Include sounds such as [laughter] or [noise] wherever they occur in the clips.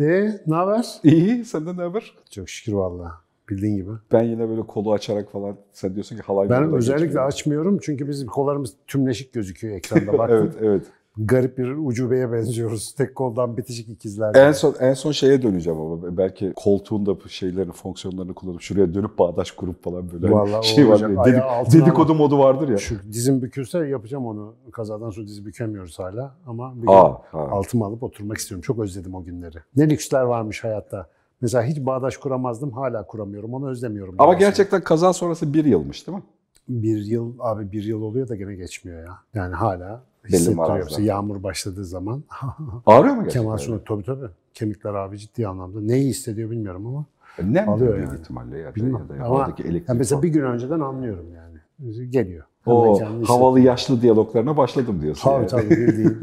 Ee, ne haber? İyi, senden ne haber? Çok şükür vallahi. Bildiğin gibi. Ben yine böyle kolu açarak falan, sen diyorsun ki halay Ben özellikle geçmiyor. açmıyorum çünkü bizim kollarımız tümleşik gözüküyor ekranda [laughs] baktım. evet, evet. Garip bir ucubeye benziyoruz. Tek koldan bitişik ikizler. En son en son şeye döneceğim ama belki koltuğun da şeylerini, fonksiyonlarını kullanıp şuraya dönüp bağdaş kurup falan böyle Vallahi [laughs] şey var. olacak. Dedik, dedikodu modu vardır ya. Şu dizim bükülse yapacağım onu. Kazadan sonra dizi bükemiyoruz hala. Ama bir gün Aa, ha. altımı alıp oturmak istiyorum. Çok özledim o günleri. Ne lüksler varmış hayatta. Mesela hiç bağdaş kuramazdım. Hala kuramıyorum. Onu özlemiyorum. Ama gerçekten kaza sonrası bir yılmış değil mi? Bir yıl, abi bir yıl oluyor da gene geçmiyor ya. Yani hala Belli. Mesela yağmur başladığı zaman [laughs] Ağrıyor mu gerçekten? Kemal Sunal tabii tabii. Kemikler abi ciddi anlamda. Neyi hissediyor bilmiyorum ama. Ne Alıyor büyük yani. ihtimalle ya. Bilmem. Ya da Ama oradaki elektrik yani mesela bir gün önceden anlıyorum yani. Geliyor. O havalı yaşlı diyaloglarına başladım diyorsun. Tabii yani. tabii [laughs] bildiğin.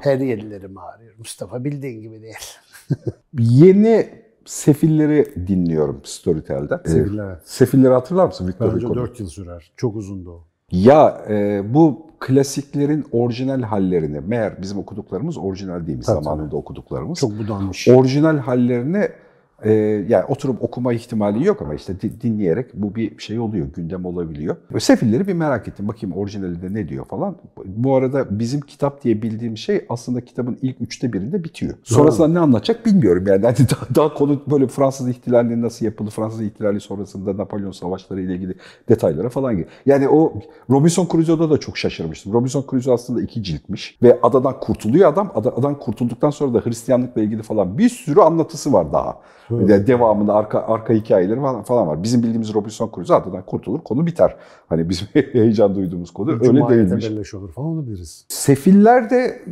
Her yerlerim ağrıyor. Mustafa bildiğin gibi değil. [laughs] Yeni Sefilleri dinliyorum Storytel'de. Sevgililer. Sefilleri hatırlar mısın Victor Bence Hugo'nun? 4 yıl sürer. Çok uzundu o. Ya e, bu klasiklerin orijinal hallerini, meğer bizim okuduklarımız orijinal değilmiş Tabii, zamanında okuduklarımız. Çok budanmış. Orijinal hallerini e, yani oturup okuma ihtimali yok ama işte di- dinleyerek bu bir şey oluyor, gündem olabiliyor. Sefilleri bir merak ettim. Bakayım orijinalinde ne diyor falan. Bu arada bizim kitap diye bildiğim şey aslında kitabın ilk üçte birinde bitiyor. Sonrasında ne anlatacak bilmiyorum yani. [laughs] Hani daha, daha konu böyle Fransız ihtilalinin nasıl yapıldı, Fransız ihtilali sonrasında Napolyon savaşları ile ilgili detaylara falan giriyor. Yani o Robinson Crusoe'da da çok şaşırmıştım. Robinson Crusoe aslında iki ciltmiş ve adadan kurtuluyor adam. Ada- Adadan kurtulduktan sonra da Hristiyanlıkla ilgili falan bir sürü anlatısı var daha. De devamında arka arka hikayeleri falan, var. Bizim bildiğimiz Robinson Crusoe adadan kurtulur, konu biter. Hani bizim [laughs] heyecan duyduğumuz konu öyle Cumhuriyete değilmiş. belleş olur falan onu biliriz. Sefiller de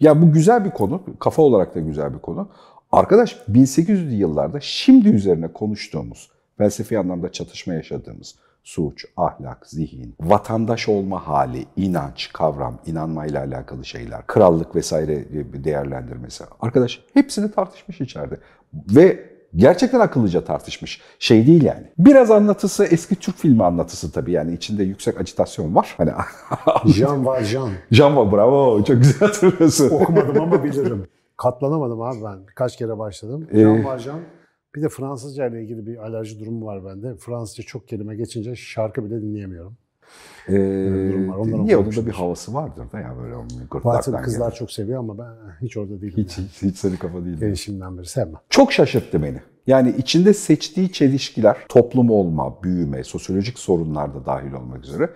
ya bu güzel bir konu. Kafa olarak da güzel bir konu. Arkadaş 1800'lü yıllarda şimdi üzerine konuştuğumuz felsefi anlamda çatışma yaşadığımız suç, ahlak, zihin, vatandaş olma hali, inanç, kavram, inanmayla alakalı şeyler, krallık vesaire değerlendirmesi. Arkadaş hepsini tartışmış içeride. Ve gerçekten akıllıca tartışmış. Şey değil yani. Biraz anlatısı eski Türk filmi anlatısı tabii yani içinde yüksek acitasyon var. Hani [laughs] Jean Valjean. Jean Val, bravo çok güzel hatırlıyorsun. Okumadım ama [laughs] bilirim. Katlanamadım abi ben. Kaç kere başladım. Ee, Jean Valjean. Bir de Fransızca ile ilgili bir alerji durumu var bende. Fransızca çok kelime geçince şarkı bile dinleyemiyorum. Ee, durum var. Ondan niye onun da bir havası vardır da ya böyle onun gırtlaktan kızlar gelen. çok seviyor ama ben hiç orada değilim. Hiç, yani. hiç, hiç senin kafa değil. Gençliğimden beri sevmem. Çok şaşırttı beni. Yani içinde seçtiği çelişkiler, toplum olma, büyüme, sosyolojik sorunlar da dahil olmak üzere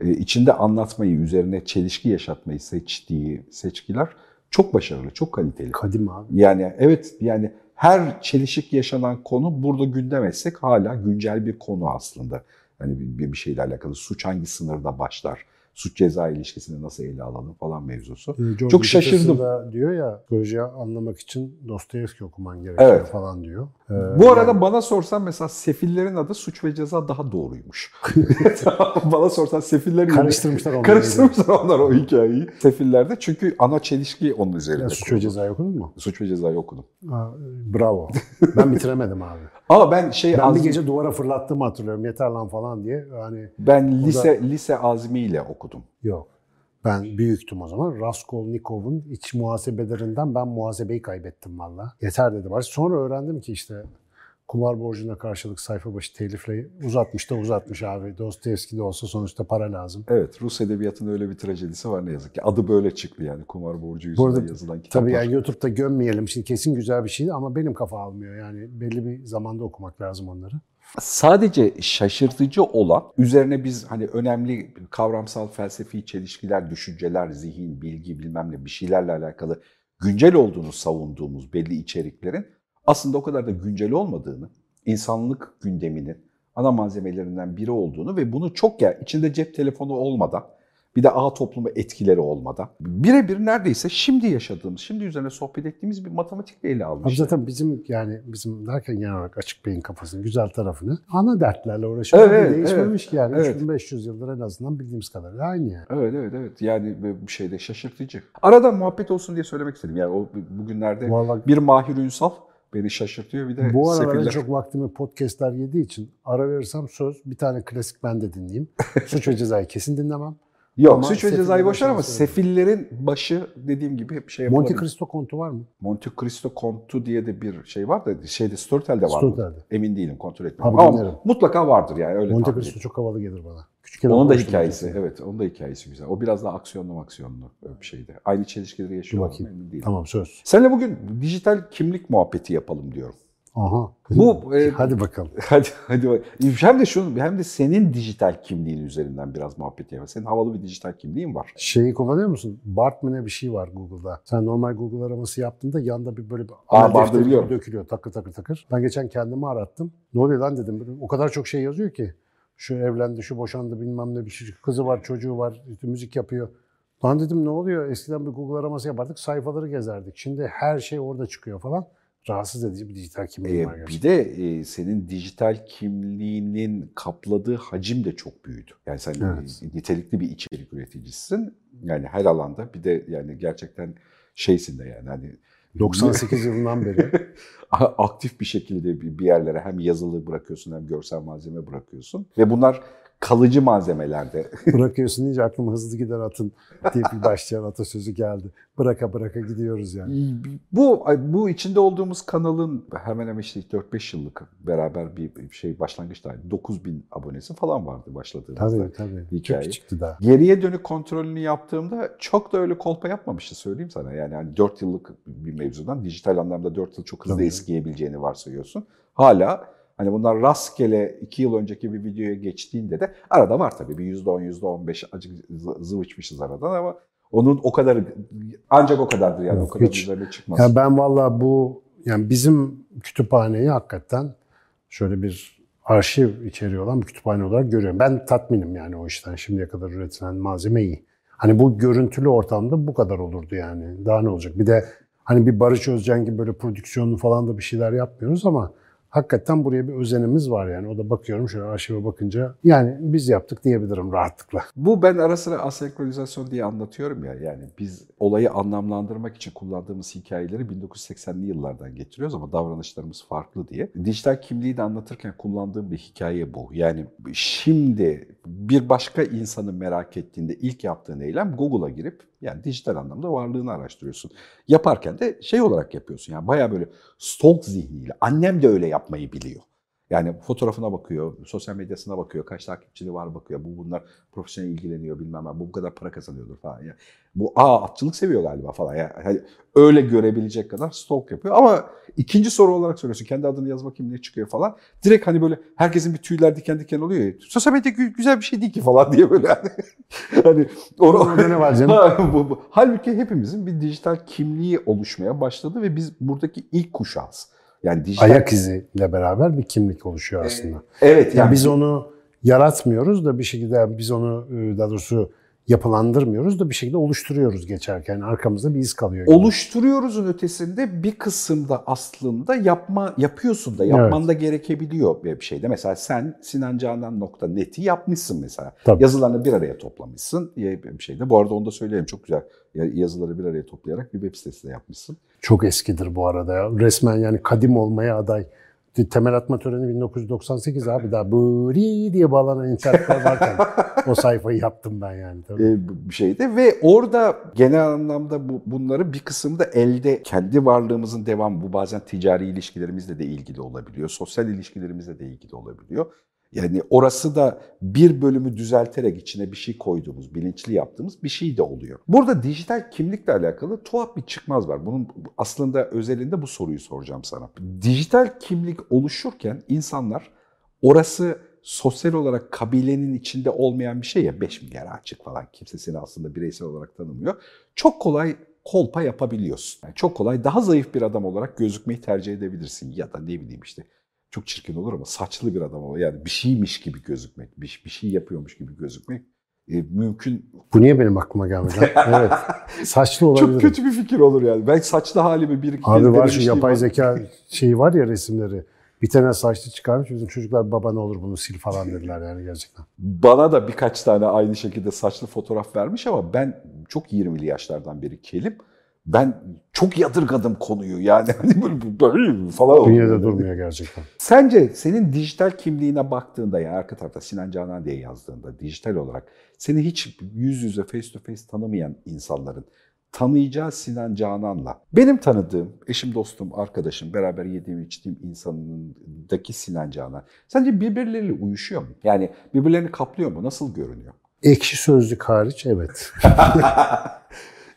e, içinde anlatmayı, üzerine çelişki yaşatmayı seçtiği seçkiler çok başarılı, çok kaliteli. Kadim abi. Yani evet yani her çelişik yaşanan konu burada gündem etsek hala güncel bir konu aslında. Hani bir, bir şeyle alakalı suç hangi sınırda başlar, suç ceza ilişkisini nasıl ele alalım falan mevzusu. Ee, George Çok şaşırdım. Diyor ya, psikolojiyi anlamak için Dostoyevski okuman gerekiyor Evet. falan diyor. Ee, Bu arada bana sorsan mesela sefillerin adı suç ve ceza daha doğruymuş. [laughs] bana sorsan sefillerin karıştırmışlar onları. Karıştırmışlar onlar o hikayeyi. Sefillerde çünkü ana çelişki onun üzerinde. Ya, suç ve cezayı okudun mu? Suç ve cezayı okudum. Aa, bravo. Ben bitiremedim abi. Ama ben şey Ben az- bir gece duvara fırlattığımı hatırlıyorum. Yeter lan falan diye. Yani ben lise lise azmiyle okudum. yok. Ben büyüktüm o zaman. Raskolnikov'un iç muhasebelerinden ben muhasebeyi kaybettim valla. Yeter dedim. Sonra öğrendim ki işte kumar borcuna karşılık sayfa başı telifle uzatmış da uzatmış abi. Dostoyevski de olsa sonuçta para lazım. Evet Rus edebiyatının öyle bir trajedisi var ne yazık ki. Adı böyle çıktı yani kumar borcu yüzünden arada yazılan kitaplar. Tabii yani YouTube'da gömmeyelim. Şimdi kesin güzel bir şey ama benim kafa almıyor. Yani belli bir zamanda okumak lazım onları. Sadece şaşırtıcı olan üzerine biz hani önemli kavramsal felsefi çelişkiler, düşünceler, zihin, bilgi bilmem ne bir şeylerle alakalı güncel olduğunu savunduğumuz belli içeriklerin aslında o kadar da güncel olmadığını, insanlık gündeminin ana malzemelerinden biri olduğunu ve bunu çok ya içinde cep telefonu olmadan bir de ağ toplumu etkileri olmadan birebir neredeyse şimdi yaşadığımız, şimdi üzerine sohbet ettiğimiz bir matematikle ele Abi almışlar. zaten bizim yani bizim derken genel olarak açık beyin kafasının güzel tarafını ana dertlerle uğraşıyor. Evet, Evet, Değişmemiş ki yani. evet. 3500 yıldır en azından bildiğimiz kadarıyla aynı yani. Evet evet evet yani bu şey de şaşırtıcı. Arada muhabbet olsun diye söylemek istedim. Yani o bugünlerde Vallahi bir Mahir Ünsal beni şaşırtıyor bir de bu aralar en çok vaktimi podcastler yediği için ara verirsem söz bir tane klasik ben de dinleyeyim. [laughs] Suç ve Ceza'yı kesin dinlemem. Yok Ama suç ve cezayı boşver ama sefillerin başı dediğim gibi hep şey Monte yapılabilir. Cristo kontu var mı? Monte Cristo kontu diye de bir şey var da şeyde Storytel'de var. mı? Storytel'de. Emin değilim kontrol. Abi Ama dinlerim. mutlaka vardır yani öyle Monte Cristo çok havalı gelir bana. Küçükken Onun da hikayesi Monte Cristo. evet onun da hikayesi güzel. O biraz daha aksiyonlu maksiyonlu bir şeydi. Aynı çelişkileri yaşıyor bakayım. emin değilim. Tamam söz. Seninle bugün dijital kimlik muhabbeti yapalım diyorum. Aha. Bu, e, Hadi bakalım. [laughs] Hadi hadi. bak. Hem de şunu hem de senin dijital kimliğin üzerinden biraz muhabbet yapalım. Senin havalı bir dijital kimliğin var. Şeyi kullanıyor musun? Bart mı ne bir şey var Google'da. Sen normal Google araması yaptığında yanda bir böyle bir Aa, Bart'ı biliyorum. dökülüyor takır takır takır. Ben geçen kendimi arattım. Ne oluyor lan dedim. Böyle O kadar çok şey yazıyor ki. Şu evlendi, şu boşandı bilmem ne bir şey. Kızı var, çocuğu var, işte müzik yapıyor. Lan dedim ne oluyor? Eskiden bir Google araması yapardık, sayfaları gezerdik. Şimdi her şey orada çıkıyor falan. Rahatsız edici bir dijital kimliğim Ee, var bir gerçekten. de e, senin dijital kimliğinin kapladığı hacim de çok büyüdü. Yani sen Evet. e, nitelikli bir içerik üreticisisin. Yani her alanda bir de yani gerçekten şeysin de yani hani [laughs] 98 yılından beri [laughs] aktif bir şekilde bir bir yerlere hem yazılı bırakıyorsun hem görsel malzeme bırakıyorsun ve bunlar kalıcı malzemelerde. [laughs] bırakıyorsun deyince aklıma hızlı gider atın diye bir başlayan atasözü geldi. Bıraka bıraka gidiyoruz yani. bu bu içinde olduğumuz kanalın hemen hemen işte 4-5 yıllık beraber bir şey başlangıçta 9000 abonesi falan vardı başladığımızda. Tabii tabii. Hikaye. Çok küçüktü daha. Geriye dönük kontrolünü yaptığımda çok da öyle kolpa yapmamıştı söyleyeyim sana. Yani hani 4 yıllık bir mevzudan dijital anlamda 4 yıl çok hızlı Tabii. eskiyebileceğini varsayıyorsun. Hala hani bunlar rastgele 2 yıl önceki bir videoya geçtiğinde de arada var tabii bir %10 %15 acık zı- zıvıçmışız aradan ama onun o kadar ancak o kadardır yani Yok, o kadar hiç. üzerine çıkmaz. Ya ben valla bu yani bizim kütüphaneyi hakikaten şöyle bir arşiv içeriği olan bir kütüphane olarak görüyorum. Ben tatminim yani o işten şimdiye kadar üretilen malzeme iyi. Hani bu görüntülü ortamda bu kadar olurdu yani. Daha ne olacak? Bir de hani bir Barış Özcan gibi böyle prodüksiyonlu falan da bir şeyler yapmıyoruz ama hakikaten buraya bir özenimiz var yani. O da bakıyorum şöyle arşive bakınca yani biz yaptık diyebilirim rahatlıkla. Bu ben ara sıra asenkronizasyon diye anlatıyorum ya. Yani biz olayı anlamlandırmak için kullandığımız hikayeleri 1980'li yıllardan getiriyoruz ama davranışlarımız farklı diye. Dijital kimliği de anlatırken kullandığım bir hikaye bu. Yani şimdi bir başka insanı merak ettiğinde ilk yaptığın eylem Google'a girip yani dijital anlamda varlığını araştırıyorsun. Yaparken de şey olarak yapıyorsun yani bayağı böyle stalk zihniyle. Annem de öyle yapmayı biliyor. Yani fotoğrafına bakıyor, sosyal medyasına bakıyor, kaç takipçili var bakıyor. Bu bunlar profesyonel ilgileniyor bilmem ne. Bu bu kadar para kazanıyordur falan. Ya. Bu aa atçılık seviyor galiba falan. Ya. Hani öyle görebilecek kadar stalk yapıyor. Ama ikinci soru olarak soruyorsun. Kendi adını yaz bakayım ne çıkıyor falan. Direkt hani böyle herkesin bir tüyler diken diken oluyor ya. Sosyal medya gü- güzel bir şey değil ki falan diye böyle. Hani, [laughs] hani onu, ne var canım? [laughs] Ha, bu, bu. Halbuki hepimizin bir dijital kimliği oluşmaya başladı ve biz buradaki ilk kuşağız. Yani dijital Ayak iziyle beraber bir kimlik oluşuyor aslında. Evet Yani biz onu yaratmıyoruz da bir şekilde yani biz onu e, daha doğrusu yapılandırmıyoruz da bir şekilde oluşturuyoruz geçerken. Arkamızda bir iz kalıyor. gibi. oluşturuyoruzun ötesinde bir kısımda aslında yapma yapıyorsun da yapman da gerekebiliyor bir şeyde. Mesela sen sinancanan.net'i yapmışsın mesela. Tabii. Yazılarını bir araya toplamışsın bir şeyde. Bu arada onu da söyleyeyim çok güzel. Ya- Yazıları bir araya toplayarak bir web sitesi de yapmışsın. Çok eskidir bu arada ya. Resmen yani kadim olmaya aday. Temel atma töreni 1998 abi daha buri diye bağlanan internetler varken o sayfayı yaptım ben yani. Tabii. e, bir şeyde ve orada genel anlamda bu, bunları bir kısımda elde kendi varlığımızın devamı bu bazen ticari ilişkilerimizle de ilgili olabiliyor. Sosyal ilişkilerimizle de ilgili olabiliyor. Yani orası da bir bölümü düzelterek içine bir şey koyduğumuz, bilinçli yaptığımız bir şey de oluyor. Burada dijital kimlikle alakalı tuhaf bir çıkmaz var. Bunun aslında özelinde bu soruyu soracağım sana. Dijital kimlik oluşurken insanlar orası sosyal olarak kabilenin içinde olmayan bir şey ya 5 milyar açık falan kimse seni aslında bireysel olarak tanımıyor. Çok kolay kolpa yapabiliyorsun. Yani çok kolay daha zayıf bir adam olarak gözükmeyi tercih edebilirsin ya da ne bileyim işte çok çirkin olur ama saçlı bir adam olur. Yani bir şeymiş gibi gözükmek, bir, bir şey yapıyormuş gibi gözükmek e, mümkün. Bu niye benim aklıma gelmedi? [laughs] evet. Saçlı olabilir. Çok kötü bir fikir olur yani. Ben saçlı halimi bir iki kez Abi var şu yapay var. zeka şeyi var ya resimleri. Bir tane saçlı çıkarmış bizim çocuklar baba ne olur bunu sil falan dediler yani gerçekten. Bana da birkaç tane aynı şekilde saçlı fotoğraf vermiş ama ben çok 20'li yaşlardan beri kelim. Ben çok yadırgadım konuyu yani hani böyle, böyle falan oldu. Dünyada durmuyor gerçekten. Sence senin dijital kimliğine baktığında yani arka tarafta Sinan Canan diye yazdığında dijital olarak seni hiç yüz yüze face to face tanımayan insanların tanıyacağı Sinan Canan'la benim tanıdığım eşim, dostum, arkadaşım, beraber yediğim içtiğim insanındaki Sinan Canan sence birbirleriyle uyuşuyor mu? Yani birbirlerini kaplıyor mu? Nasıl görünüyor? Ekşi sözlük hariç evet. [laughs]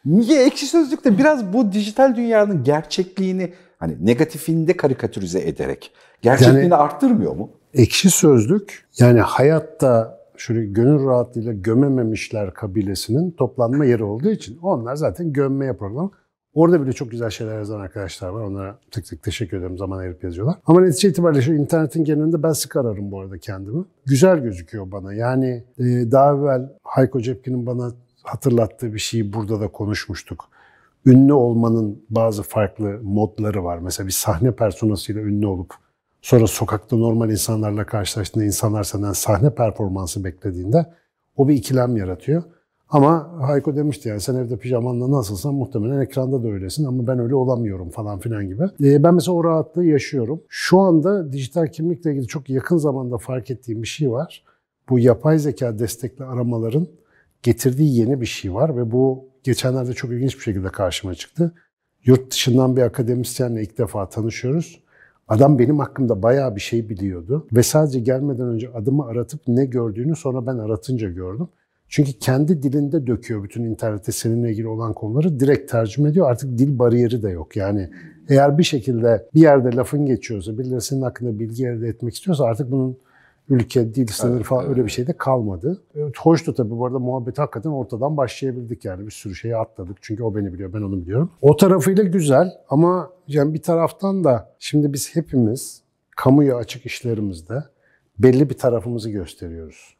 Niye ekşi sözlükte biraz bu dijital dünyanın gerçekliğini hani negatifinde karikatürize ederek gerçekliğini Yani- arttırmıyor mu? Ekşi sözlük yani hayatta şöyle gönül rahatlığıyla gömememişler kabilesinin toplanma yeri olduğu için onlar zaten gömmeye program. Orada bile çok güzel şeyler yazan arkadaşlar var. Onlara tek tek teşekkür ederim. Zaman ayırıp yazıyorlar. Ama netice itibariyle şu internetin genelinde ben sık ararım bu arada kendimi. Güzel gözüküyor bana. Yani e, daha evvel Hayko Cepkin'in bana hatırlattığı bir şeyi burada da konuşmuştuk. Ünlü olmanın bazı farklı modları var. Mesela bir sahne personasıyla ünlü olup Sonra sokakta normal insanlarla karşılaştığında insanlar senden sahne performansı beklediğinde o bir ikilem yaratıyor. Ama Hayko demişti yani sen evde pijamanla nasılsan muhtemelen ekranda da öylesin ama ben öyle olamıyorum falan filan gibi. Ee, ben mesela o rahatlığı yaşıyorum. Şu anda dijital kimlikle ilgili çok yakın zamanda fark ettiğim bir şey var. Bu yapay zeka destekli aramaların getirdiği yeni bir şey var ve bu geçenlerde çok ilginç bir şekilde karşıma çıktı. Yurt dışından bir akademisyenle ilk defa tanışıyoruz. Adam benim hakkımda bayağı bir şey biliyordu ve sadece gelmeden önce adımı aratıp ne gördüğünü sonra ben aratınca gördüm. Çünkü kendi dilinde döküyor bütün internette seninle ilgili olan konuları direkt tercüme ediyor. Artık dil bariyeri de yok. Yani eğer bir şekilde bir yerde lafın geçiyorsa, birileri senin hakkında bilgi elde etmek istiyorsa artık bunun ülke, dil sınırı Evet, falan evet. öyle bir şey de kalmadı. Evet, hoştu tabii bu arada muhabbeti hakikaten ortadan başlayabildik yani bir sürü şeyi atladık. Çünkü o beni biliyor, ben onu biliyorum. O tarafıyla güzel ama yani bir taraftan da şimdi biz hepimiz kamuya açık işlerimizde belli bir tarafımızı gösteriyoruz.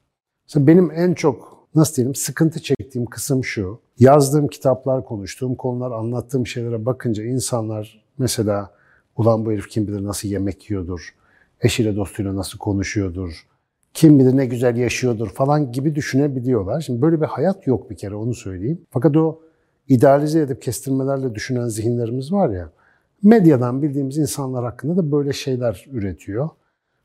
Mesela benim en çok nasıl diyelim sıkıntı çektiğim kısım şu. Yazdığım kitaplar, konuştuğum konular, anlattığım şeylere bakınca insanlar mesela ulan bu herif kim bilir nasıl yemek yiyordur, eşiyle dostuyla nasıl konuşuyordur, kim bilir ne güzel yaşıyordur falan gibi düşünebiliyorlar. Şimdi böyle bir hayat yok bir kere onu söyleyeyim. Fakat o idealize edip kestirmelerle düşünen zihinlerimiz var ya, medyadan bildiğimiz insanlar hakkında da böyle şeyler üretiyor.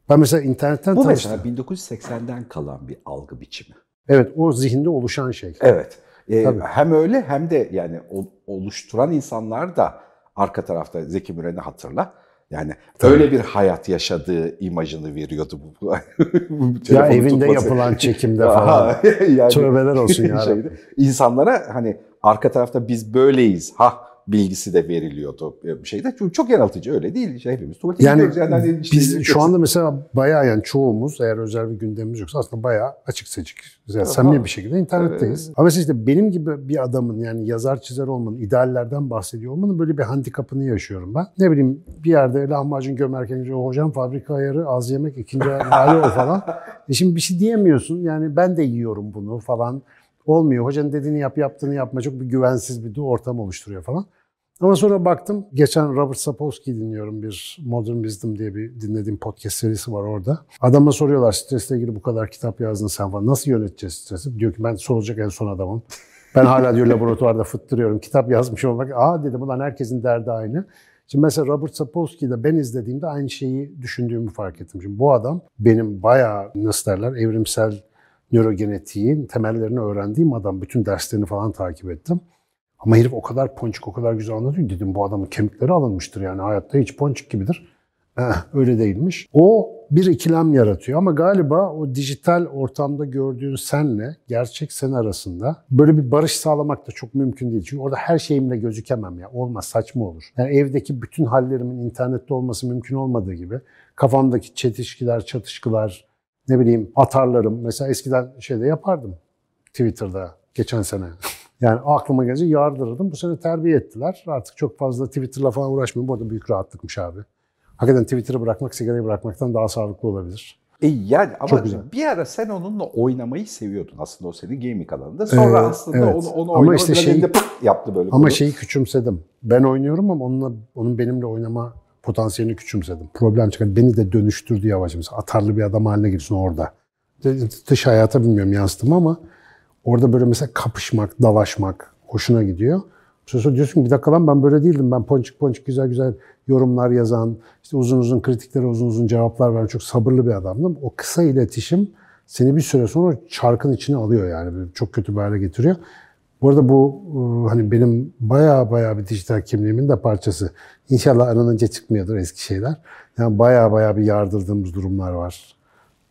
Ben mesela internetten Bu tanıştım. mesela 1980'den kalan bir algı biçimi. Evet o zihinde oluşan şey. Evet. Ee, Tabii. hem öyle hem de yani oluşturan insanlar da arka tarafta Zeki Müren'i hatırla. Yani öyle bir hayat yaşadığı imajını veriyordu bu. bu [laughs] Ya evinde tutması. yapılan çekimde [laughs] falan. [laughs] yani Tövbeler olsun ya. şeyde, İnsanlara hani arka tarafta biz böyleyiz ha bilgisi de veriliyordu bir şeyde. Çünkü çok yanıltıcı öyle değil. İşte hepimiz tuvalete Yani gidiyoruz. hani işte- biz şu anda mesela bayağı yani çoğumuz eğer özel bir gündemimiz yoksa aslında bayağı açık seçik. Yani Aha. samimi bir şekilde internetteyiz. Evet. Ama mesela işte benim gibi bir adamın yani yazar çizer olmanın, ideallerden bahsediyor olmanın böyle bir handikapını yaşıyorum ben. Ne bileyim bir yerde lahmacun gömerken hocam fabrika ayarı az yemek ikinci hali o falan. [laughs] E şimdi bir şey diyemiyorsun yani ben de yiyorum bunu falan. Olmuyor. Hocanın dediğini yap, yaptığını yapma. Çok bir güvensiz bir ortam oluşturuyor falan. Ama sonra baktım, geçen Robert Sapolsky dinliyorum bir Modern Wisdom diye bir dinlediğim podcast serisi var orada. Adama soruyorlar stresle ilgili bu kadar kitap yazdın sen falan. Nasıl yöneteceğiz stresi? Diyor ki ben sorulacak en son adamım. Ben hala diyor laboratuvarda fıttırıyorum. Kitap yazmış olmak. Aa dedim ulan herkesin derdi aynı. Şimdi mesela Robert Sapolsky'de ben izlediğimde aynı şeyi düşündüğümü fark ettim. Şimdi bu adam benim bayağı nasıl derler evrimsel nörogenetiğin temellerini öğrendiğim adam. Bütün derslerini falan takip ettim. Ama herif o kadar ponçik, o kadar güzel anlatıyor. Dedim bu adamın kemikleri alınmıştır yani hayatta hiç ponçik gibidir. Eh, öyle değilmiş. O bir ikilem yaratıyor ama galiba o dijital ortamda gördüğün senle gerçek sen arasında böyle bir barış sağlamak da çok mümkün değil. Çünkü orada her şeyimle gözükemem ya. Olmaz, saçma olur. Yani evdeki bütün hallerimin internette olması mümkün olmadığı gibi kafamdaki çetişkiler, çatışkılar, ne bileyim atarlarım. Mesela eskiden şeyde yapardım Twitter'da geçen sene. [laughs] Yani aklıma gelince yardırırdım. Bu sene terbiye ettiler. Artık çok fazla Twitter'la falan uğraşmıyorum. Bu arada büyük rahatlıkmış abi. Hakikaten Twitter'ı bırakmak sigarayı bırakmaktan daha sağlıklı olabilir. E yani ama Çok güzel. bir ara sen onunla oynamayı seviyordun aslında o senin gaming alanında. Sonra Evet, aslında evet. onu, onu Ama işte şey- yaptı böyle. Ama kolu. şeyi küçümsedim. Ben oynuyorum ama onunla, onun benimle oynama potansiyelini küçümsedim. Problem çıkar. Beni de dönüştürdü yavaş. Mesela atarlı bir adam haline girsin orada. Dış hayata bilmiyorum yansıttım ama orada böyle mesela kapışmak, dalaşmak hoşuna gidiyor. Sonra diyorsun bir dakika lan ben böyle değildim. Ben ponçik ponçik güzel güzel yorumlar yazan, işte uzun uzun kritiklere uzun uzun cevaplar veren çok sabırlı bir adamdım. O kısa iletişim seni bir süre sonra çarkın içine alıyor yani. Çok kötü bir hale getiriyor. Bu arada bu e, hani benim baya baya bir dijital kimliğimin de parçası. İnşallah aranınca çıkmıyordur eski şeyler. Yani baya baya bir yardırdığımız durumlar var.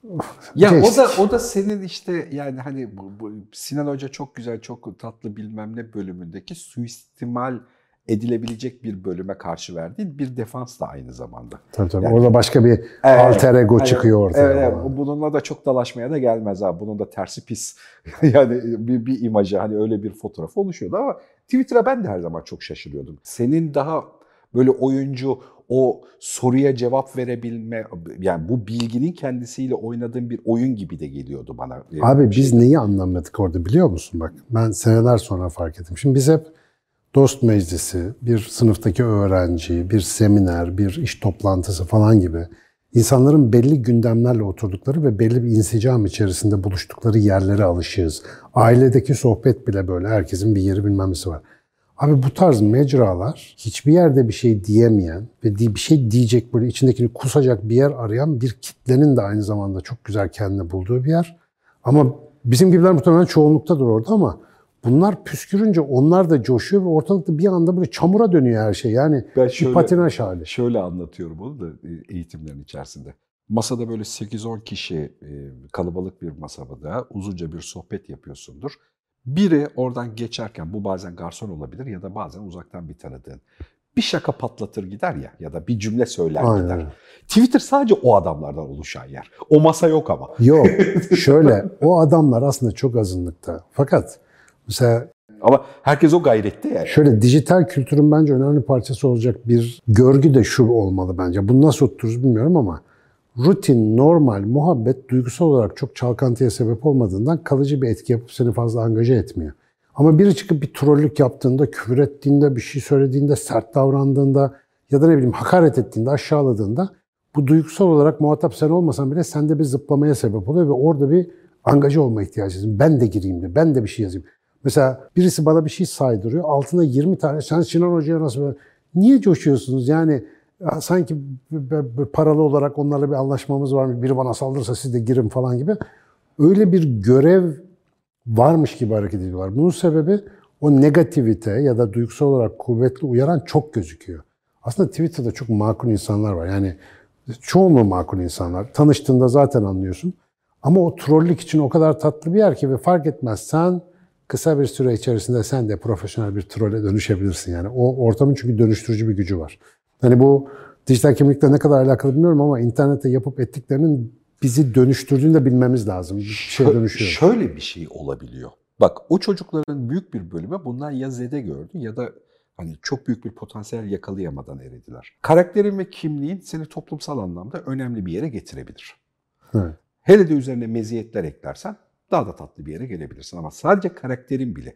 [laughs] Ya o Geçtik. da o da senin işte yani hani bu, bu Sinan Hoca çok güzel çok tatlı bilmem ne bölümündeki suistimal edilebilecek bir bölüme karşı verdiğin bir defans da aynı zamanda. Tabii tabii. Yani- Orada başka bir Evet, alter ego evet. çıkıyor ortaya. Evet, evet. bununla da çok dalaşmaya da gelmez abi. Bunun da tersi pis. [laughs] yani bir, bir imajı hani öyle bir fotoğraf oluşuyordu ama Twitter'a ben de her zaman çok şaşırıyordum. Senin daha böyle oyuncu o soruya cevap verebilme yani bu bilginin kendisiyle oynadığın bir oyun gibi de geliyordu bana. Abi biz Şey- neyi anlamadık orada biliyor musun? Bak ben seneler sonra fark ettim. Şimdi biz hep dost meclisi, bir sınıftaki öğrenci, bir seminer, bir iş toplantısı falan gibi insanların belli gündemlerle oturdukları ve belli bir insicam içerisinde buluştukları yerlere alışığız. Ailedeki sohbet bile böyle. Herkesin bir yeri bilmem nesi var. Abi bu tarz mecralar hiçbir yerde bir şey diyemeyen ve bir şey diyecek böyle içindekini kusacak bir yer arayan bir kitlenin de aynı zamanda çok güzel kendini bulduğu bir yer. Ama bizim gibiler muhtemelen çoğunluktadır orada ama bunlar püskürünce onlar da coşuyor ve ortalıkta bir anda böyle çamura dönüyor her şey. Yani Ben bir şöyle- patinaj hali. Şöyle anlatıyorum onu da e, eğitimlerin içerisinde. Masada böyle 8-10 kişi e, kalabalık bir masada uzunca bir sohbet yapıyorsundur. Biri oradan geçerken bu bazen garson olabilir ya da bazen uzaktan bir tanıdığın. Bir şaka patlatır gider ya ya da bir cümle söyler Aynen gider. Twitter sadece o adamlardan oluşan yer. O masa yok ama. Yok [laughs] şöyle o adamlar aslında çok azınlıkta. Fakat mesela Ama herkes o gayrette yani. Şöyle dijital kültürün bence önemli parçası olacak bir görgü de şu olmalı bence. Bunu nasıl otururuz bilmiyorum ama rutin, normal, muhabbet duygusal olarak çok çalkantıya sebep olmadığından kalıcı bir etki yapıp seni fazla angaje etmiyor. Ama biri çıkıp bir trollük yaptığında, küfür ettiğinde, bir şey söylediğinde, sert davrandığında ya da ne bileyim hakaret ettiğinde, aşağıladığında bu duygusal olarak muhatap sen olmasan bile sende bir zıplamaya sebep oluyor ve orada bir angaje olma ihtiyacı. Ben de gireyim de, ben de bir şey yazayım. Mesela birisi bana bir şey saydırıyor. Altına 20 tane sen Sinan Hoca'ya nasıl böyle... Niye coşuyorsunuz? Yani ya sanki paralı olarak onlarla bir anlaşmamız var mı? Biri bana saldırırsa siz de girin falan gibi. Öyle bir görev varmış gibi hareket ediyorlar. Bunun sebebi o negativite ya da duygusal olarak kuvvetli uyaran çok gözüküyor. Aslında Twitter'da çok makul insanlar var. Yani çoğunluğu makul insanlar. Tanıştığında zaten anlıyorsun. Ama o trollük için o kadar tatlı bir yer ki ve fark etmez. Sen kısa bir süre içerisinde sen de profesyonel bir trolle dönüşebilirsin. Yani o ortamın çünkü dönüştürücü bir gücü var. Hani bu dijital kimlikle ne kadar alakalı bilmiyorum ama internette yapıp ettiklerinin bizi dönüştürdüğünü de bilmemiz lazım. Bir şey dönüşüyor. Şöyle bir şey olabiliyor. Bak o çocukların büyük bir bölümü bundan ya zede gördü ya da hani çok büyük bir potansiyel yakalayamadan erediler. Karakterin ve kimliğin seni toplumsal anlamda önemli bir yere getirebilir. Evet. Hele de üzerine meziyetler eklersen daha da tatlı bir yere gelebilirsin. Ama sadece karakterin bile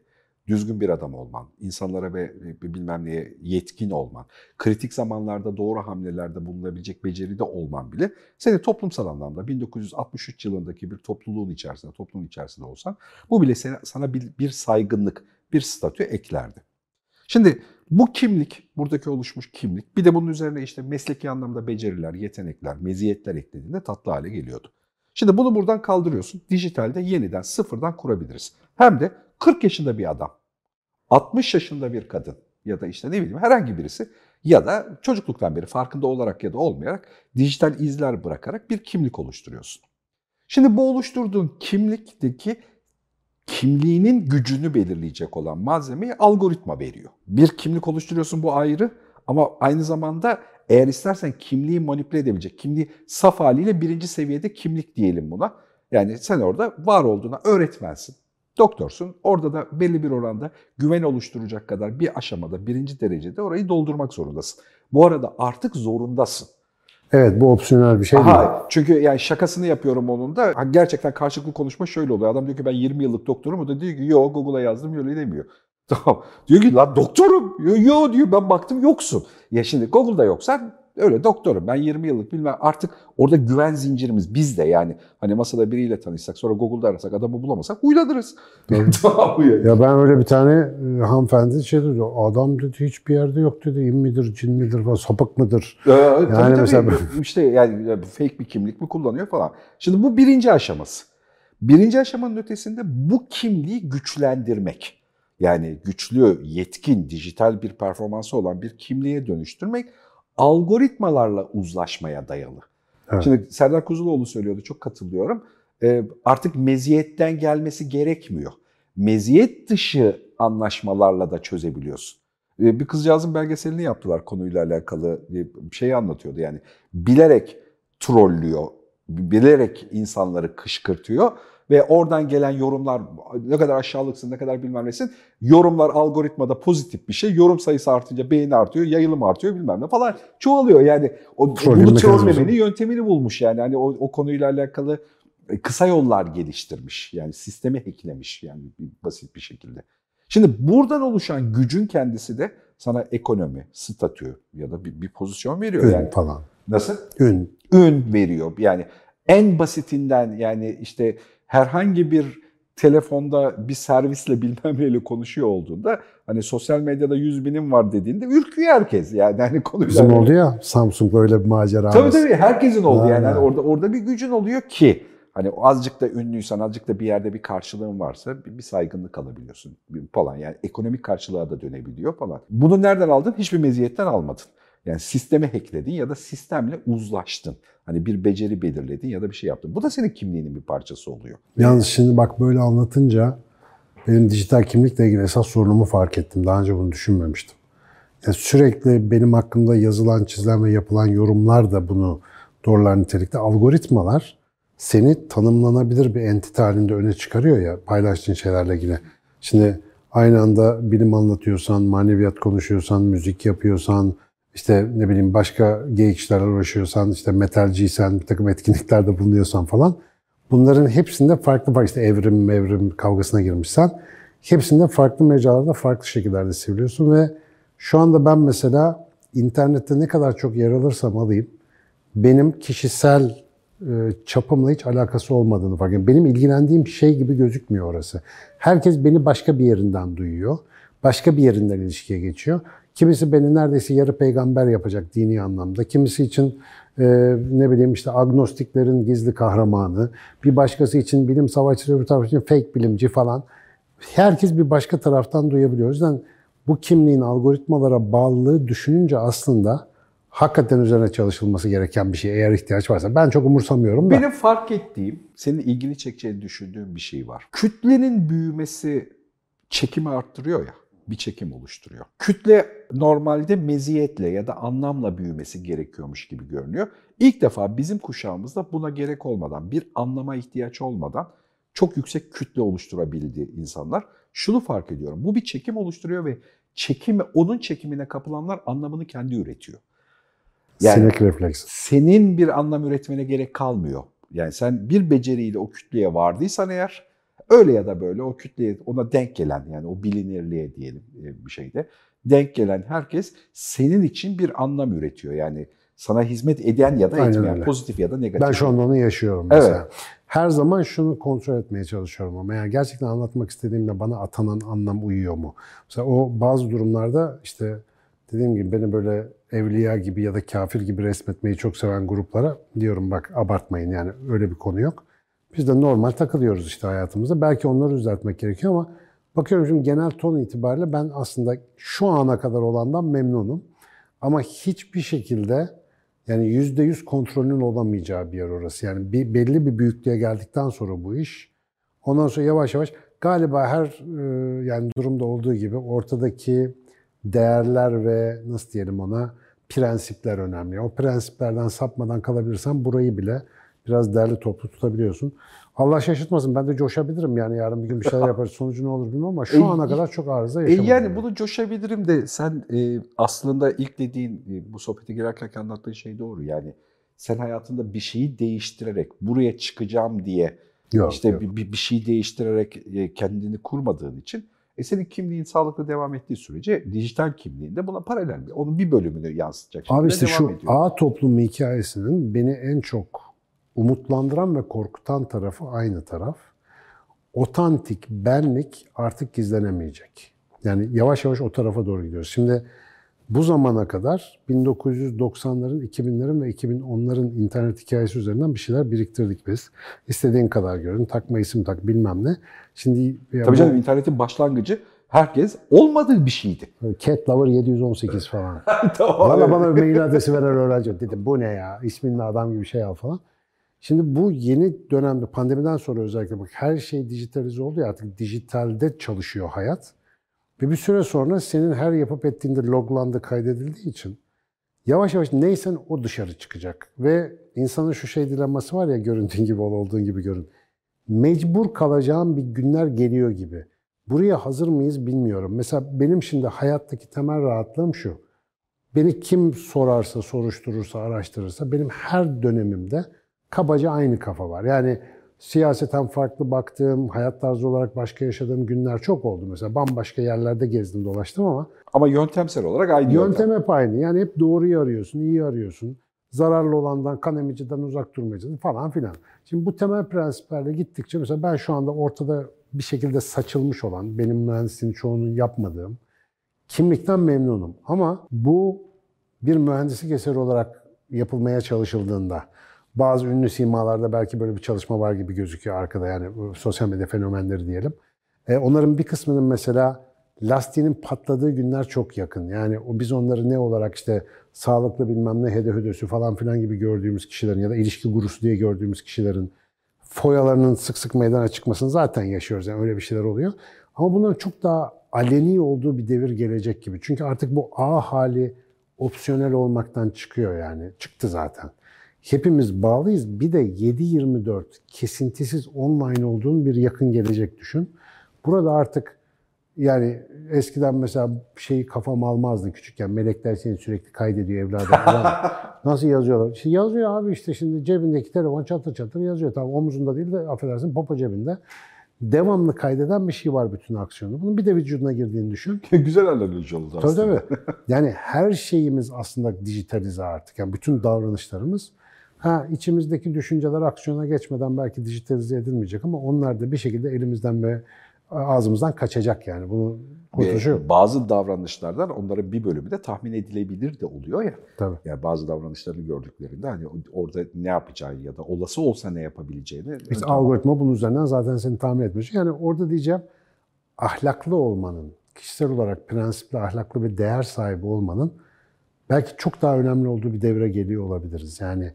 düzgün bir adam olman, insanlara ve bilmem neye yetkin olman, kritik zamanlarda doğru hamlelerde bulunabilecek beceride olman bile seni toplumsal anlamda 1963 yılındaki bir topluluğun içerisinde, toplumun içerisinde olsan bu bile sana bir, bir saygınlık, bir statü eklerdi. Şimdi bu kimlik, buradaki oluşmuş kimlik, bir de bunun üzerine işte mesleki anlamda beceriler, yetenekler, meziyetler eklediğinde tatlı hale geliyordu. Şimdi bunu buradan kaldırıyorsun. Dijitalde yeniden sıfırdan kurabiliriz. Hem de 40 yaşında bir adam, 60 yaşında bir kadın ya da işte ne bileyim herhangi birisi ya da çocukluktan beri farkında olarak ya da olmayarak dijital izler bırakarak bir kimlik oluşturuyorsun. Şimdi bu oluşturduğun kimlikteki kimliğinin gücünü belirleyecek olan malzemeyi algoritma veriyor. Bir kimlik oluşturuyorsun bu ayrı ama aynı zamanda eğer istersen kimliği manipüle edebilecek, kimliği saf haliyle birinci seviyede kimlik diyelim buna. Yani sen orada var olduğuna öğretmensin, doktorsun. Orada da belli bir oranda güven oluşturacak kadar bir aşamada, birinci derecede orayı doldurmak zorundasın. Bu arada artık zorundasın. Evet bu opsiyonel bir şey değil. Aha, çünkü yani şakasını yapıyorum onun da. Gerçekten karşılıklı konuşma şöyle oluyor. Adam diyor ki ben 20 yıllık doktorum. O da diyor ki yo Google'a yazdım öyle demiyor. [laughs] Tamam. Diyor ki lan doktorum. Yo, yo diyor ben baktım yoksun. Ya şimdi Google'da yoksan Öyle doktorum ben 20 yıllık bilmem artık orada güven zincirimiz bizde yani. Hani masada biriyle tanışsak sonra Google'da arasak adamı bulamasak huylanırız. [laughs] tamam yani. Ya ben öyle bir tane e, hanımefendi şey dedi. Adam dedi hiçbir yerde yok dedi. İn midir, cin midir falan, sapık mıdır? Ee, tabii, tabii. mesela- işte yani fake bir kimlik mi kullanıyor falan. Şimdi bu birinci aşaması. Birinci aşamanın ötesinde bu kimliği güçlendirmek. Yani güçlü, yetkin, dijital bir performansı olan bir kimliğe dönüştürmek algoritmalarla uzlaşmaya dayalı. Evet. Şimdi Serdar Kuzuloğlu söylüyordu, çok katılıyorum. Ee, artık meziyetten gelmesi gerekmiyor. Meziyet dışı anlaşmalarla da çözebiliyorsun. Ee, bir kızcağızın belgeselini yaptılar konuyla alakalı bir şey anlatıyordu. Yani bilerek trollüyor, bilerek insanları kışkırtıyor ve oradan gelen yorumlar ne kadar aşağılıksın, ne kadar bilmem nesin. Yorumlar algoritmada pozitif bir şey. Yorum sayısı artınca beğeni artıyor, yayılım artıyor bilmem ne falan çoğalıyor. Yani o bunu trollemenin yöntemini bulmuş yani. Hani o, o konuyla alakalı e, kısa yollar geliştirmiş. Yani sistemi hacklemiş yani basit bir şekilde. Şimdi buradan oluşan gücün kendisi de sana ekonomi, statü ya da bir, bir pozisyon veriyor Ün yani. falan. Nasıl? Ün. ün veriyor. Yani en basitinden yani işte herhangi bir telefonda bir servisle [laughs] bilmem neyle konuşuyor olduğunda hani sosyal medyada 100 binim var dediğinde ürküyor herkes yani hani konuyla. Bizim oldu ya Samsung'la öyle bir macera. Tabii tabii herkesin oldu yani. Hani orada orada bir gücün oluyor ki hani azıcık da ünlüysen azıcık da bir yerde bir karşılığın varsa bir, bir saygınlık alabiliyorsun falan yani ekonomik karşılığa da dönebiliyor falan. Bunu nereden aldın? Hiçbir meziyetten almadın. Yani sistemi hackledin ya da sistemle uzlaştın. Hani bir beceri belirledin ya da bir şey yaptın. Bu da senin kimliğinin bir parçası oluyor. Yalnız şimdi bak böyle anlatınca benim dijital kimlikle ilgili esas sorunumu fark ettim. Daha önce bunu düşünmemiştim. Yani sürekli benim hakkımda yazılan, çizilen ve yapılan yorumlar da bunu doğrular nitelikte. Algoritmalar seni tanımlanabilir bir entite halinde öne çıkarıyor ya paylaştığın şeylerle ilgili. Şimdi aynı anda bilim anlatıyorsan, maneviyat konuşuyorsan, müzik yapıyorsan, işte ne bileyim başka geyik işlerle uğraşıyorsan, işte metalciysen, bir takım etkinliklerde bulunuyorsan falan bunların hepsinde farklı farklı işte evrim mevrim kavgasına girmişsen hepsinde farklı mecralarda farklı şekillerde seviliyorsun ve şu anda ben mesela internette ne kadar çok yer alırsam alayım benim kişisel e, çapımla hiç alakası olmadığını fark ediyorum. Benim ilgilendiğim şey gibi gözükmüyor orası. Herkes beni başka bir yerinden duyuyor. Başka bir yerinden ilişkiye geçiyor. Kimisi beni neredeyse yarı peygamber yapacak dini anlamda. Kimisi için e, ne bileyim işte agnostiklerin gizli kahramanı. Bir başkası için bilim savaşçısı, öbür taraf için fake bilimci falan. Herkes bir başka taraftan duyabiliyor. O yüzden bu kimliğin algoritmalara bağlılığı düşününce aslında hakikaten üzerine çalışılması gereken bir şey eğer ihtiyaç varsa. Ben çok umursamıyorum da. Benim fark ettiğim, senin ilgini çekeceğini düşündüğüm bir şey var. Kütlenin büyümesi çekimi arttırıyor ya, bir çekim oluşturuyor. Kütle normalde meziyetle ya da anlamla büyümesi gerekiyormuş gibi görünüyor. İlk defa bizim kuşağımızda buna gerek olmadan, bir anlama ihtiyaç olmadan çok yüksek kütle oluşturabildi insanlar. Şunu fark ediyorum, bu bir çekim oluşturuyor ve çekimi, onun çekimine kapılanlar anlamını kendi üretiyor. Yani- Sinek refleksi. senin bir anlam üretmene gerek kalmıyor. Yani sen bir beceriyle o kütleye vardıysan eğer öyle ya da böyle o kütleye ona denk gelen yani o bilinirliğe diyelim e, bir şeyde denk gelen herkes senin için bir anlam üretiyor. Yani sana hizmet eden ya da Aynen etmeyen, öyle. pozitif ya da negatif. Ben şu anda onu yaşıyorum Evet. mesela. Her zaman şunu kontrol etmeye çalışıyorum ama yani gerçekten anlatmak istediğimde bana atanan anlam uyuyor mu? Mesela o bazı durumlarda işte dediğim gibi beni böyle evliya gibi ya da kafir gibi resmetmeyi çok seven gruplara diyorum bak abartmayın yani öyle bir konu yok. Biz de normal takılıyoruz işte hayatımızda. Belki onları düzeltmek gerekiyor ama bakıyorum şimdi genel ton itibariyle ben aslında şu ana kadar olandan memnunum. Ama hiçbir şekilde yani yüzde yüz kontrolünün olamayacağı bir yer orası. Yani bir, belli bir büyüklüğe geldikten sonra bu iş, ondan sonra yavaş yavaş galiba her e, yani durumda olduğu gibi ortadaki değerler ve nasıl diyelim ona prensipler önemli. O prensiplerden sapmadan kalabilirsen burayı bile biraz değerli toplu tutabiliyorsun. Allah şaşırtmasın ben de coşabilirim yani yarın bir gün bir şeyler [laughs] yaparız. Sonucu ne olur bilmem ama şu E, ana kadar çok arıza E yaşamadım. yani bunu coşabilirim de sen e, aslında ilk dediğin e, bu sohbete girerken anlattığın şey doğru. Yani sen hayatında bir şeyi değiştirerek buraya çıkacağım diye Yok, işte yok. bir, bir, şey değiştirerek e, kendini kurmadığın için E senin kimliğin sağlıklı devam ettiği sürece dijital kimliğinde buna paralel onun bir bölümünü yansıtacak Abi işte şu ediyor. ağ toplumu hikayesinin beni en çok umutlandıran ve korkutan tarafı aynı taraf. Otantik benlik artık gizlenemeyecek. Yani yavaş yavaş o tarafa doğru gidiyoruz. Şimdi bu zamana kadar 1990'ların, 2000'lerin ve 2010'ların internet hikayesi üzerinden bir şeyler biriktirdik biz. İstediğin kadar görün, takma isim tak bilmem ne. Şimdi Tabii canım internetin başlangıcı herkes olmadığı bir şeydi. Cat Lover 718 [laughs] falan. tamam. Valla bana mail adresi veren öğrenci dedim bu ne ya isminle adam gibi şey al falan. Şimdi bu yeni dönemde pandemiden sonra özellikle bak her şey dijitalize oldu ya artık dijitalde çalışıyor hayat. Ve bir süre sonra senin her yapıp ettiğinde loglandı kaydedildiği için yavaş yavaş neysen o dışarı çıkacak. Ve insanın şu şey dilenması var ya görüntün gibi ol olduğun gibi görün. Mecbur kalacağım bir günler geliyor gibi. Buraya hazır mıyız bilmiyorum. Mesela benim şimdi hayattaki temel rahatlığım şu. Beni kim sorarsa, soruşturursa, araştırırsa benim her dönemimde kabaca aynı kafa var. Yani siyaseten farklı baktığım, hayat tarzı olarak başka yaşadığım günler çok oldu. Mesela bambaşka yerlerde gezdim, dolaştım ama Ama yöntemsel olarak aynı yöntem hep aynı. Yani hep doğruyu arıyorsun, iyi arıyorsun. Zararlı olandan, kan emiciden uzak durmayacaksın falan filan. Şimdi bu temel prensiplerle gittikçe mesela ben şu anda ortada bir şekilde saçılmış olan, benim mühendisliğin çoğunun yapmadığım kimlikten memnunum. Ama bu bir mühendislik eseri olarak yapılmaya çalışıldığında bazı ünlü simalarda belki böyle bir çalışma var gibi gözüküyor arkada yani sosyal medya fenomenleri diyelim. E, onların bir kısmının mesela lastiğinin patladığı günler çok yakın. Yani o biz onları ne olarak işte sağlıklı bilmem ne hede hödösü falan filan gibi gördüğümüz kişilerin ya da ilişki gurusu diye gördüğümüz kişilerin foyalarının sık sık meydana çıkmasını zaten yaşıyoruz. Yani öyle bir şeyler oluyor. Ama bunların çok daha aleni olduğu bir devir gelecek gibi. Çünkü artık bu A hali opsiyonel olmaktan çıkıyor yani. Çıktı zaten. Hepimiz bağlıyız. Bir de 7-24 kesintisiz online olduğun bir yakın gelecek düşün. Burada artık yani eskiden mesela şeyi kafam almazdı küçükken. Melekler seni sürekli kaydediyor evladım. [laughs] Nasıl yazıyorlar? İşte yazıyor abi işte şimdi cebindeki telefon çatır çatır yazıyor. Tamam omuzunda değil de affedersin popo cebinde. Devamlı kaydeden bir şey var bütün aksiyonu. Bunun bir de vücuduna girdiğini düşün. [laughs] Güzel analoji oldu Tabii aslında. tabii. Yani her şeyimiz aslında dijitalize artık. Yani bütün davranışlarımız. Ha içimizdeki düşünceler aksiyona geçmeden belki dijitalize edilmeyecek ama onlar da bir şekilde elimizden ve ağzımızdan kaçacak yani. Bunu kurtuluşu yok. Bazı davranışlardan onların bir bölümü de tahmin edilebilir de oluyor ya. Tabii. Yani bazı davranışlarını gördüklerinde hani orada ne yapacağı ya da olası olsa ne yapabileceğini İşte ön- algoritma bunun üzerinden zaten seni tahmin etmiş. Yani orada diyeceğim ahlaklı olmanın, kişisel olarak prensipli, ahlaklı bir değer sahibi olmanın belki çok daha önemli olduğu bir devre geliyor olabiliriz. Yani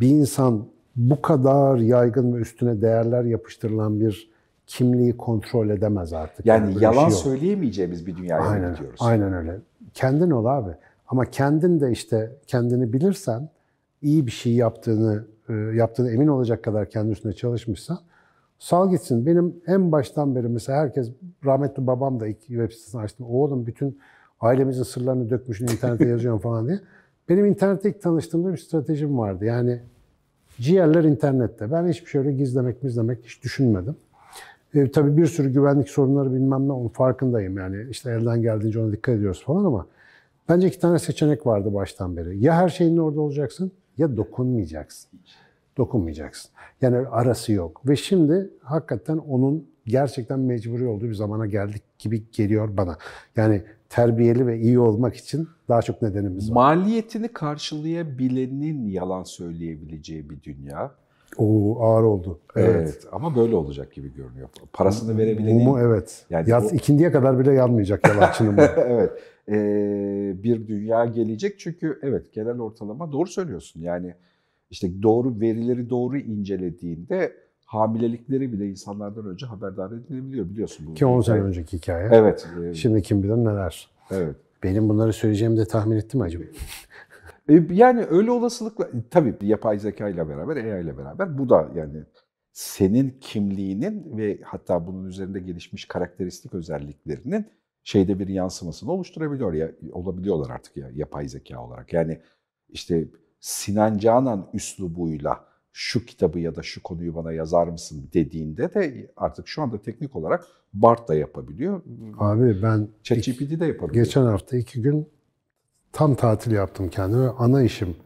bir insan bu kadar yaygın ve üstüne değerler yapıştırılan bir kimliği kontrol edemez artık. yani bir yalan şey yok. söyleyemeyeceğimiz bir dünyaya Aynen, gidiyoruz. aynen öyle. Kendin ol abi. Ama kendin de işte kendini bilirsen, iyi bir şey yaptığını e, yaptığını emin olacak kadar kendi üstüne çalışmışsan sal gitsin. Benim en baştan beri mesela herkes rahmetli babam da ilk web sitesini açtım. Oğlum bütün ailemizin sırlarını dökmüşsün internete [laughs] yazıyorsun falan diye. Benim internette ilk tanıştığımda bir stratejim vardı. Yani ciğerler internette. Ben hiçbir şey öyle gizlemek gizlemek hiç düşünmedim. E, tabii bir sürü güvenlik sorunları bilmem ne onun farkındayım. Yani işte elden geldiğince ona dikkat ediyoruz falan ama bence iki tane seçenek vardı baştan beri. Ya her şeyin orada olacaksın ya dokunmayacaksın. Dokunmayacaksın. Yani arası yok. Ve şimdi hakikaten onun gerçekten mecburi olduğu bir zamana geldik gibi geliyor bana. Yani terbiyeli ve iyi olmak için daha çok nedenimiz var. Maliyetini karşılayabilenin yalan söyleyebileceği bir dünya. Oo ağır oldu. Evet. Ama böyle olacak gibi görünüyor. Parasını verebilenin Mumu evet. Yani Yat, bu- ikindiye kadar bile yanmayacak yalancının bu. [laughs] evet. Ee, bir dünya gelecek çünkü evet genel ortalama doğru söylüyorsun. Yani işte doğru verileri doğru incelediğinde hamilelikleri bile insanlardan önce haberdar edilebiliyor biliyorsun. Bu Ki 10 sene önceki hikaye. Evet. e, Şimdi kim bilir neler. evet. Benim bunları söyleyeceğimi de tahmin ettim acaba. [laughs] E, Yani öyle olasılıkla tabii yapay zeka ile beraber, AI ile beraber bu da yani senin kimliğinin ve hatta bunun üzerinde gelişmiş karakteristik özelliklerinin şeyde bir yansımasını oluşturabiliyor ya olabiliyorlar artık ya yapay zeka olarak. Yani işte Sinan Canan üslubuyla şu kitabı ya da şu konuyu bana yazar mısın dediğinde de artık şu anda teknik olarak Bart da yapabiliyor. Abi ben ChatGPT de yapabiliyor. geçen hafta iki gün tam tatil yaptım kendime. Ana işim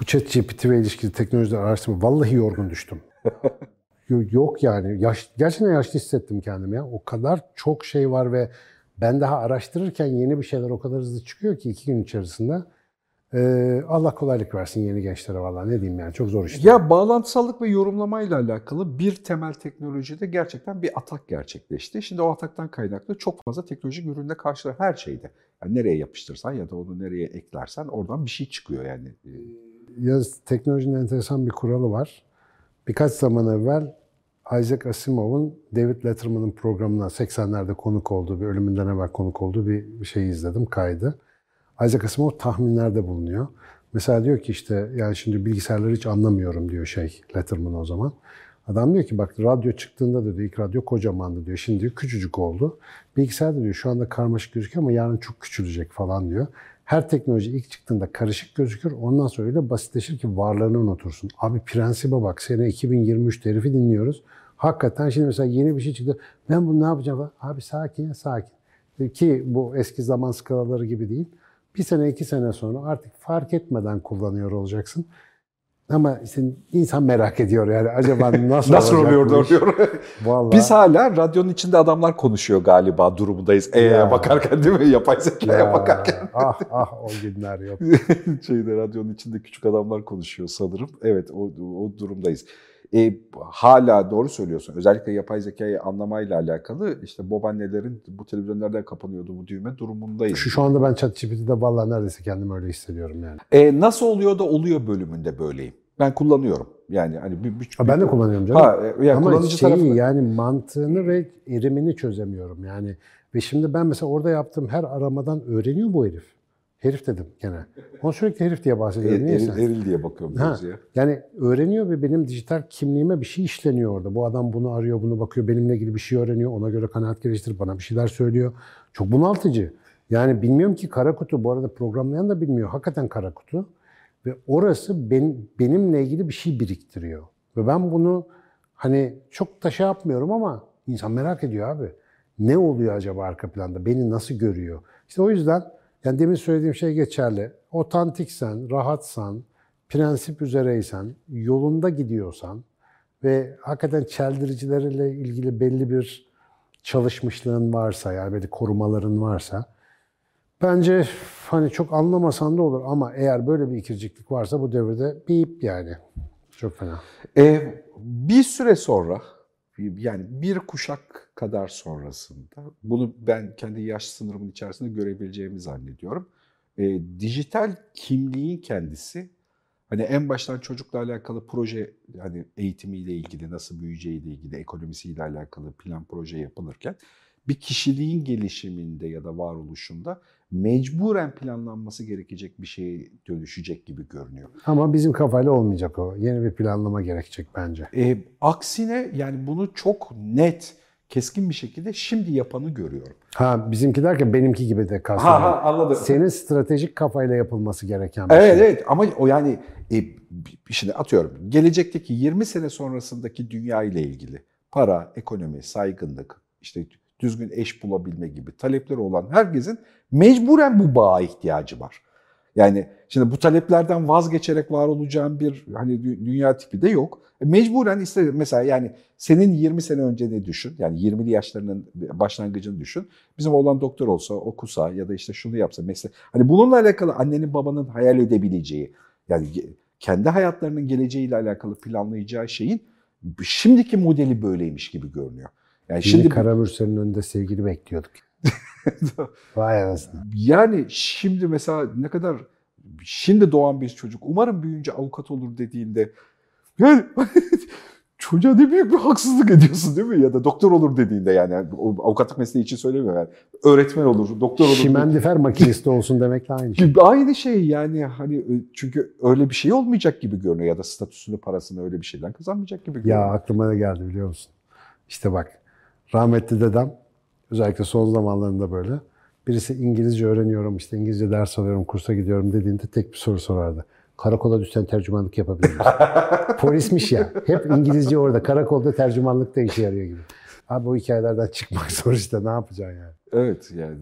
bu ChatGPT ve ilişkili teknolojiler araştırma. Vallahi yorgun düştüm. [laughs] Yo- Yok yani. Yaş, gerçekten yaşlı hissettim kendimi ya. O kadar çok şey var ve ben daha araştırırken yeni bir şeyler o kadar hızlı çıkıyor ki iki gün içerisinde. Ee, Allah kolaylık versin yeni gençlere vallahi ne diyeyim yani çok zor işte. Ya bağlantısallık ve yorumlamayla alakalı bir temel teknolojide gerçekten bir atak gerçekleşti. Şimdi o ataktan kaynaklı çok fazla teknolojik üründe karşı her şeyde. Yani nereye yapıştırsan ya da onu nereye eklersen oradan bir şey çıkıyor yani. Ee, Ya teknolojinin enteresan bir kuralı var. Birkaç zaman evvel Isaac Asimov'un David Letterman'ın programına 80'lerde konuk olduğu, bir ölümünden evvel konuk olduğu bir bir şey izledim, kaydı. Isaac Asimov tahminlerde bulunuyor. Mesela diyor ki işte yani şimdi bilgisayarları hiç anlamıyorum diyor şey Letterman o zaman. Adam diyor ki bak radyo çıktığında da diyor ilk radyo kocamandı diyor. Şimdi diyor küçücük oldu. Bilgisayar da diyor şu anda karmaşık gözüküyor ama yarın çok küçülecek falan diyor. Her teknoloji ilk çıktığında karışık gözükür. Ondan sonra öyle basitleşir ki varlığını unutursun. Abi prensibe bak. Sene 2023 herifi dinliyoruz. Hakikaten şimdi mesela yeni bir şey çıktı. Ben bunu ne yapacağım? Abi sakin sakin. Ki bu eski zaman skalaları gibi değil. Bir sene iki sene sonra artık fark etmeden kullanıyor olacaksın. Ama işte insan merak ediyor yani acaba [laughs] nasıl, Nasıl oluyor iş? oluyor. Vallahi. Biz hala radyonun içinde adamlar konuşuyor galiba durumundayız. E'ye Ya. bakarken değil mi? Yapay zekaya Ya, bakarken. [laughs] ah ah o günler yok. [laughs] Şeyde radyonun içinde küçük adamlar konuşuyor sanırım. Evet o, o durumdayız. E, hala doğru söylüyorsun. Özellikle yapay zekayı anlamayla alakalı işte babaannelerin bu televizyonlardan kapanıyordu bu düğme durumundayız. Şu, şu anda ben ChatGPT'de vallahi neredeyse kendimi öyle hissediyorum yani. E, nasıl oluyor da oluyor bölümünde böyleyim. Ben kullanıyorum. Yani hani bir, bir, Ha, ben de kullanıyorum canım. Ha, e, yani Ama kullanıcı şeyi tarafı- yani mantığını ve erimini çözemiyorum yani. Ve şimdi ben mesela orada yaptığım her aramadan öğreniyor bu herif. Herif dedim gene. Onu sürekli herif diye bahsediyorum. E, Niyeyse. eril, diye bakıyorum Ha, yani öğreniyor ve benim dijital kimliğime bir şey işleniyor orada. Bu adam bunu arıyor, bunu bakıyor, benimle ilgili bir şey öğreniyor. Ona göre kanaat geliştirip bana bir şeyler söylüyor. Çok bunaltıcı. Yani bilmiyorum ki kara kutu. Bu arada programlayan da bilmiyor. Hakikaten kara kutu. Ve orası ben, benimle ilgili bir şey biriktiriyor. Ve ben bunu hani çok da şey yapmıyorum ama insan merak ediyor abi. Ne oluyor acaba arka planda? Beni nasıl görüyor? İşte o yüzden yani demin söylediğim şey geçerli. Otantiksen, rahatsan, prensip üzereysen, yolunda gidiyorsan ve hakikaten çeldiricilerle ilgili belli bir çalışmışlığın varsa yani böyle korumaların varsa bence hani çok anlamasan da olur ama eğer böyle bir ikirciklik varsa bu devirde bip yani. Çok fena. E, bir süre sonra yani bir kuşak kadar sonrasında bunu ben kendi yaş sınırımın içerisinde görebileceğimi zannediyorum. E, dijital kimliğin kendisi hani en baştan çocukla alakalı proje hani eğitimiyle ilgili nasıl büyüyeceğiyle ilgili ekonomisiyle alakalı plan proje yapılırken bir kişiliğin gelişiminde ya da varoluşunda mecburen planlanması gerekecek bir şeye dönüşecek gibi görünüyor. Ama bizim kafayla olmayacak o. Yeni bir planlama gerekecek bence. E, aksine yani bunu çok net, keskin bir şekilde şimdi yapanı görüyorum. Ha bizimki derken benimki gibi de kastediyorum. anladım. Senin stratejik kafayla yapılması gereken bir Evet şey. evet ama o yani e, şimdi atıyorum gelecekteki 20 sene sonrasındaki dünya ile ilgili para, ekonomi, saygınlık, işte düzgün eş bulabilme gibi talepleri olan herkesin mecburen bu bağa ihtiyacı var. Yani şimdi bu taleplerden vazgeçerek var olacağım bir hani dü- dünya tipi de yok. E, Mecburen iste mesela yani senin 20 sene önce ne düşün? Yani 20'li yaşlarının başlangıcını düşün. Bizim oğlan doktor olsa, okusa ya da işte şunu yapsa mesela hani bununla alakalı annenin babanın hayal edebileceği yani kendi hayatlarının geleceğiyle alakalı planlayacağı şeyin şimdiki modeli böyleymiş gibi görünüyor. Yani Şimdi Karamürsel'in önünde sevgili bekliyorduk. [laughs] Vay anasını. Yani şimdi mesela ne kadar şimdi doğan bir çocuk umarım büyüyünce avukat olur dediğinde yani [laughs] çocuğa ne büyük bir haksızlık ediyorsun değil mi? Ya da doktor olur dediğinde yani o avukatlık mesleği için söylemiyorum yani. Öğretmen olur, doktor olur. Şimendifer makinisti olsun demekle aynı şey. [laughs] Aynı şey yani hani çünkü öyle bir şey olmayacak gibi görünüyor ya da statüsünü parasını öyle bir şeyden kazanmayacak gibi görünüyor. Ya aklıma ne geldi biliyor musun? İşte bak rahmetli dedem özellikle son zamanlarında böyle birisi İngilizce öğreniyorum işte İngilizce ders alıyorum kursa gidiyorum dediğinde tek bir soru sorardı. Karakola düşsen tercümanlık yapabilir misin? [laughs] Polismiş ya. Hep İngilizce orada. Karakolda tercümanlık da işe yarıyor gibi. Abi bu hikayelerden çıkmak [laughs] zor işte. Ne yapacaksın yani? Evet yani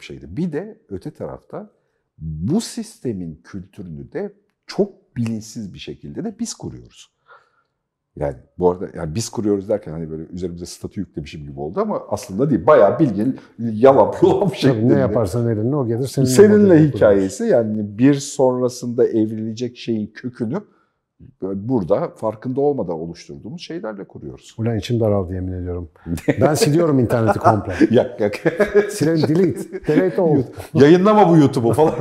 bir şeydi. Bir de öte tarafta bu sistemin kültürünü de çok bilinçsiz bir şekilde de biz kuruyoruz. Yani bu arada yani biz kuruyoruz derken hani böyle üzerimize statü yüklemişim gibi oldu ama aslında değil. Bayağı bildiğin yalan [laughs] pulan Tabii şeklinde. ne yaparsan elinle o gelir. Seninle, Seninle hikayesi yani bir sonrasında evrilecek şeyin kökünü burada farkında olmadan oluşturduğumuz şeylerle kuruyoruz. Ulan içim daraldı yemin ediyorum. Ben siliyorum interneti komple. [laughs] yak yak. Silelim delete. Delete [laughs] all. Yayınlama bu YouTube'u falan.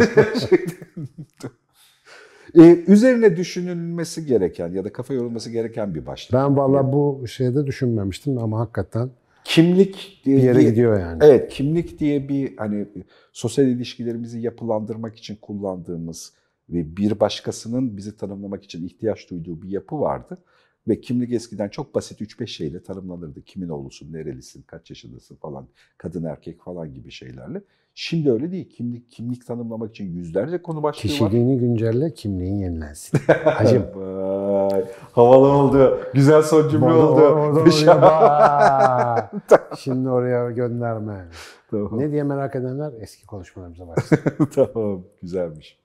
Ee, üzerine düşünülmesi gereken ya da kafa yorulması gereken bir başlık. Ben valla bu şeyde düşünmemiştim ama hakikaten Kimlik bir yere diye- gidiyor yani. Evet, kimlik diye bir hani sosyal ilişkilerimizi yapılandırmak için kullandığımız ve bir başkasının bizi tanımlamak için ihtiyaç duyduğu bir yapı vardı. Ve kimlik eskiden çok basit 3-5 şeyle tanımlanırdı. Kimin oğlusun, nerelisin, kaç yaşındasın falan, kadın erkek falan gibi şeylerle. Şimdi öyle değil. Kimlik kimlik tanımlamak için yüzlerce konu başlığı var. Kişiliğini güncelle, kimliğin yenilensin. [laughs] Hacım. Havalı oldu. Güzel son cümle Oradan- oldu. oradan oraya bak. Şimdi oraya gönderme. tamam. Ne diye merak edenler eski konuşmalarımıza baksın. [laughs] tamam, güzelmiş.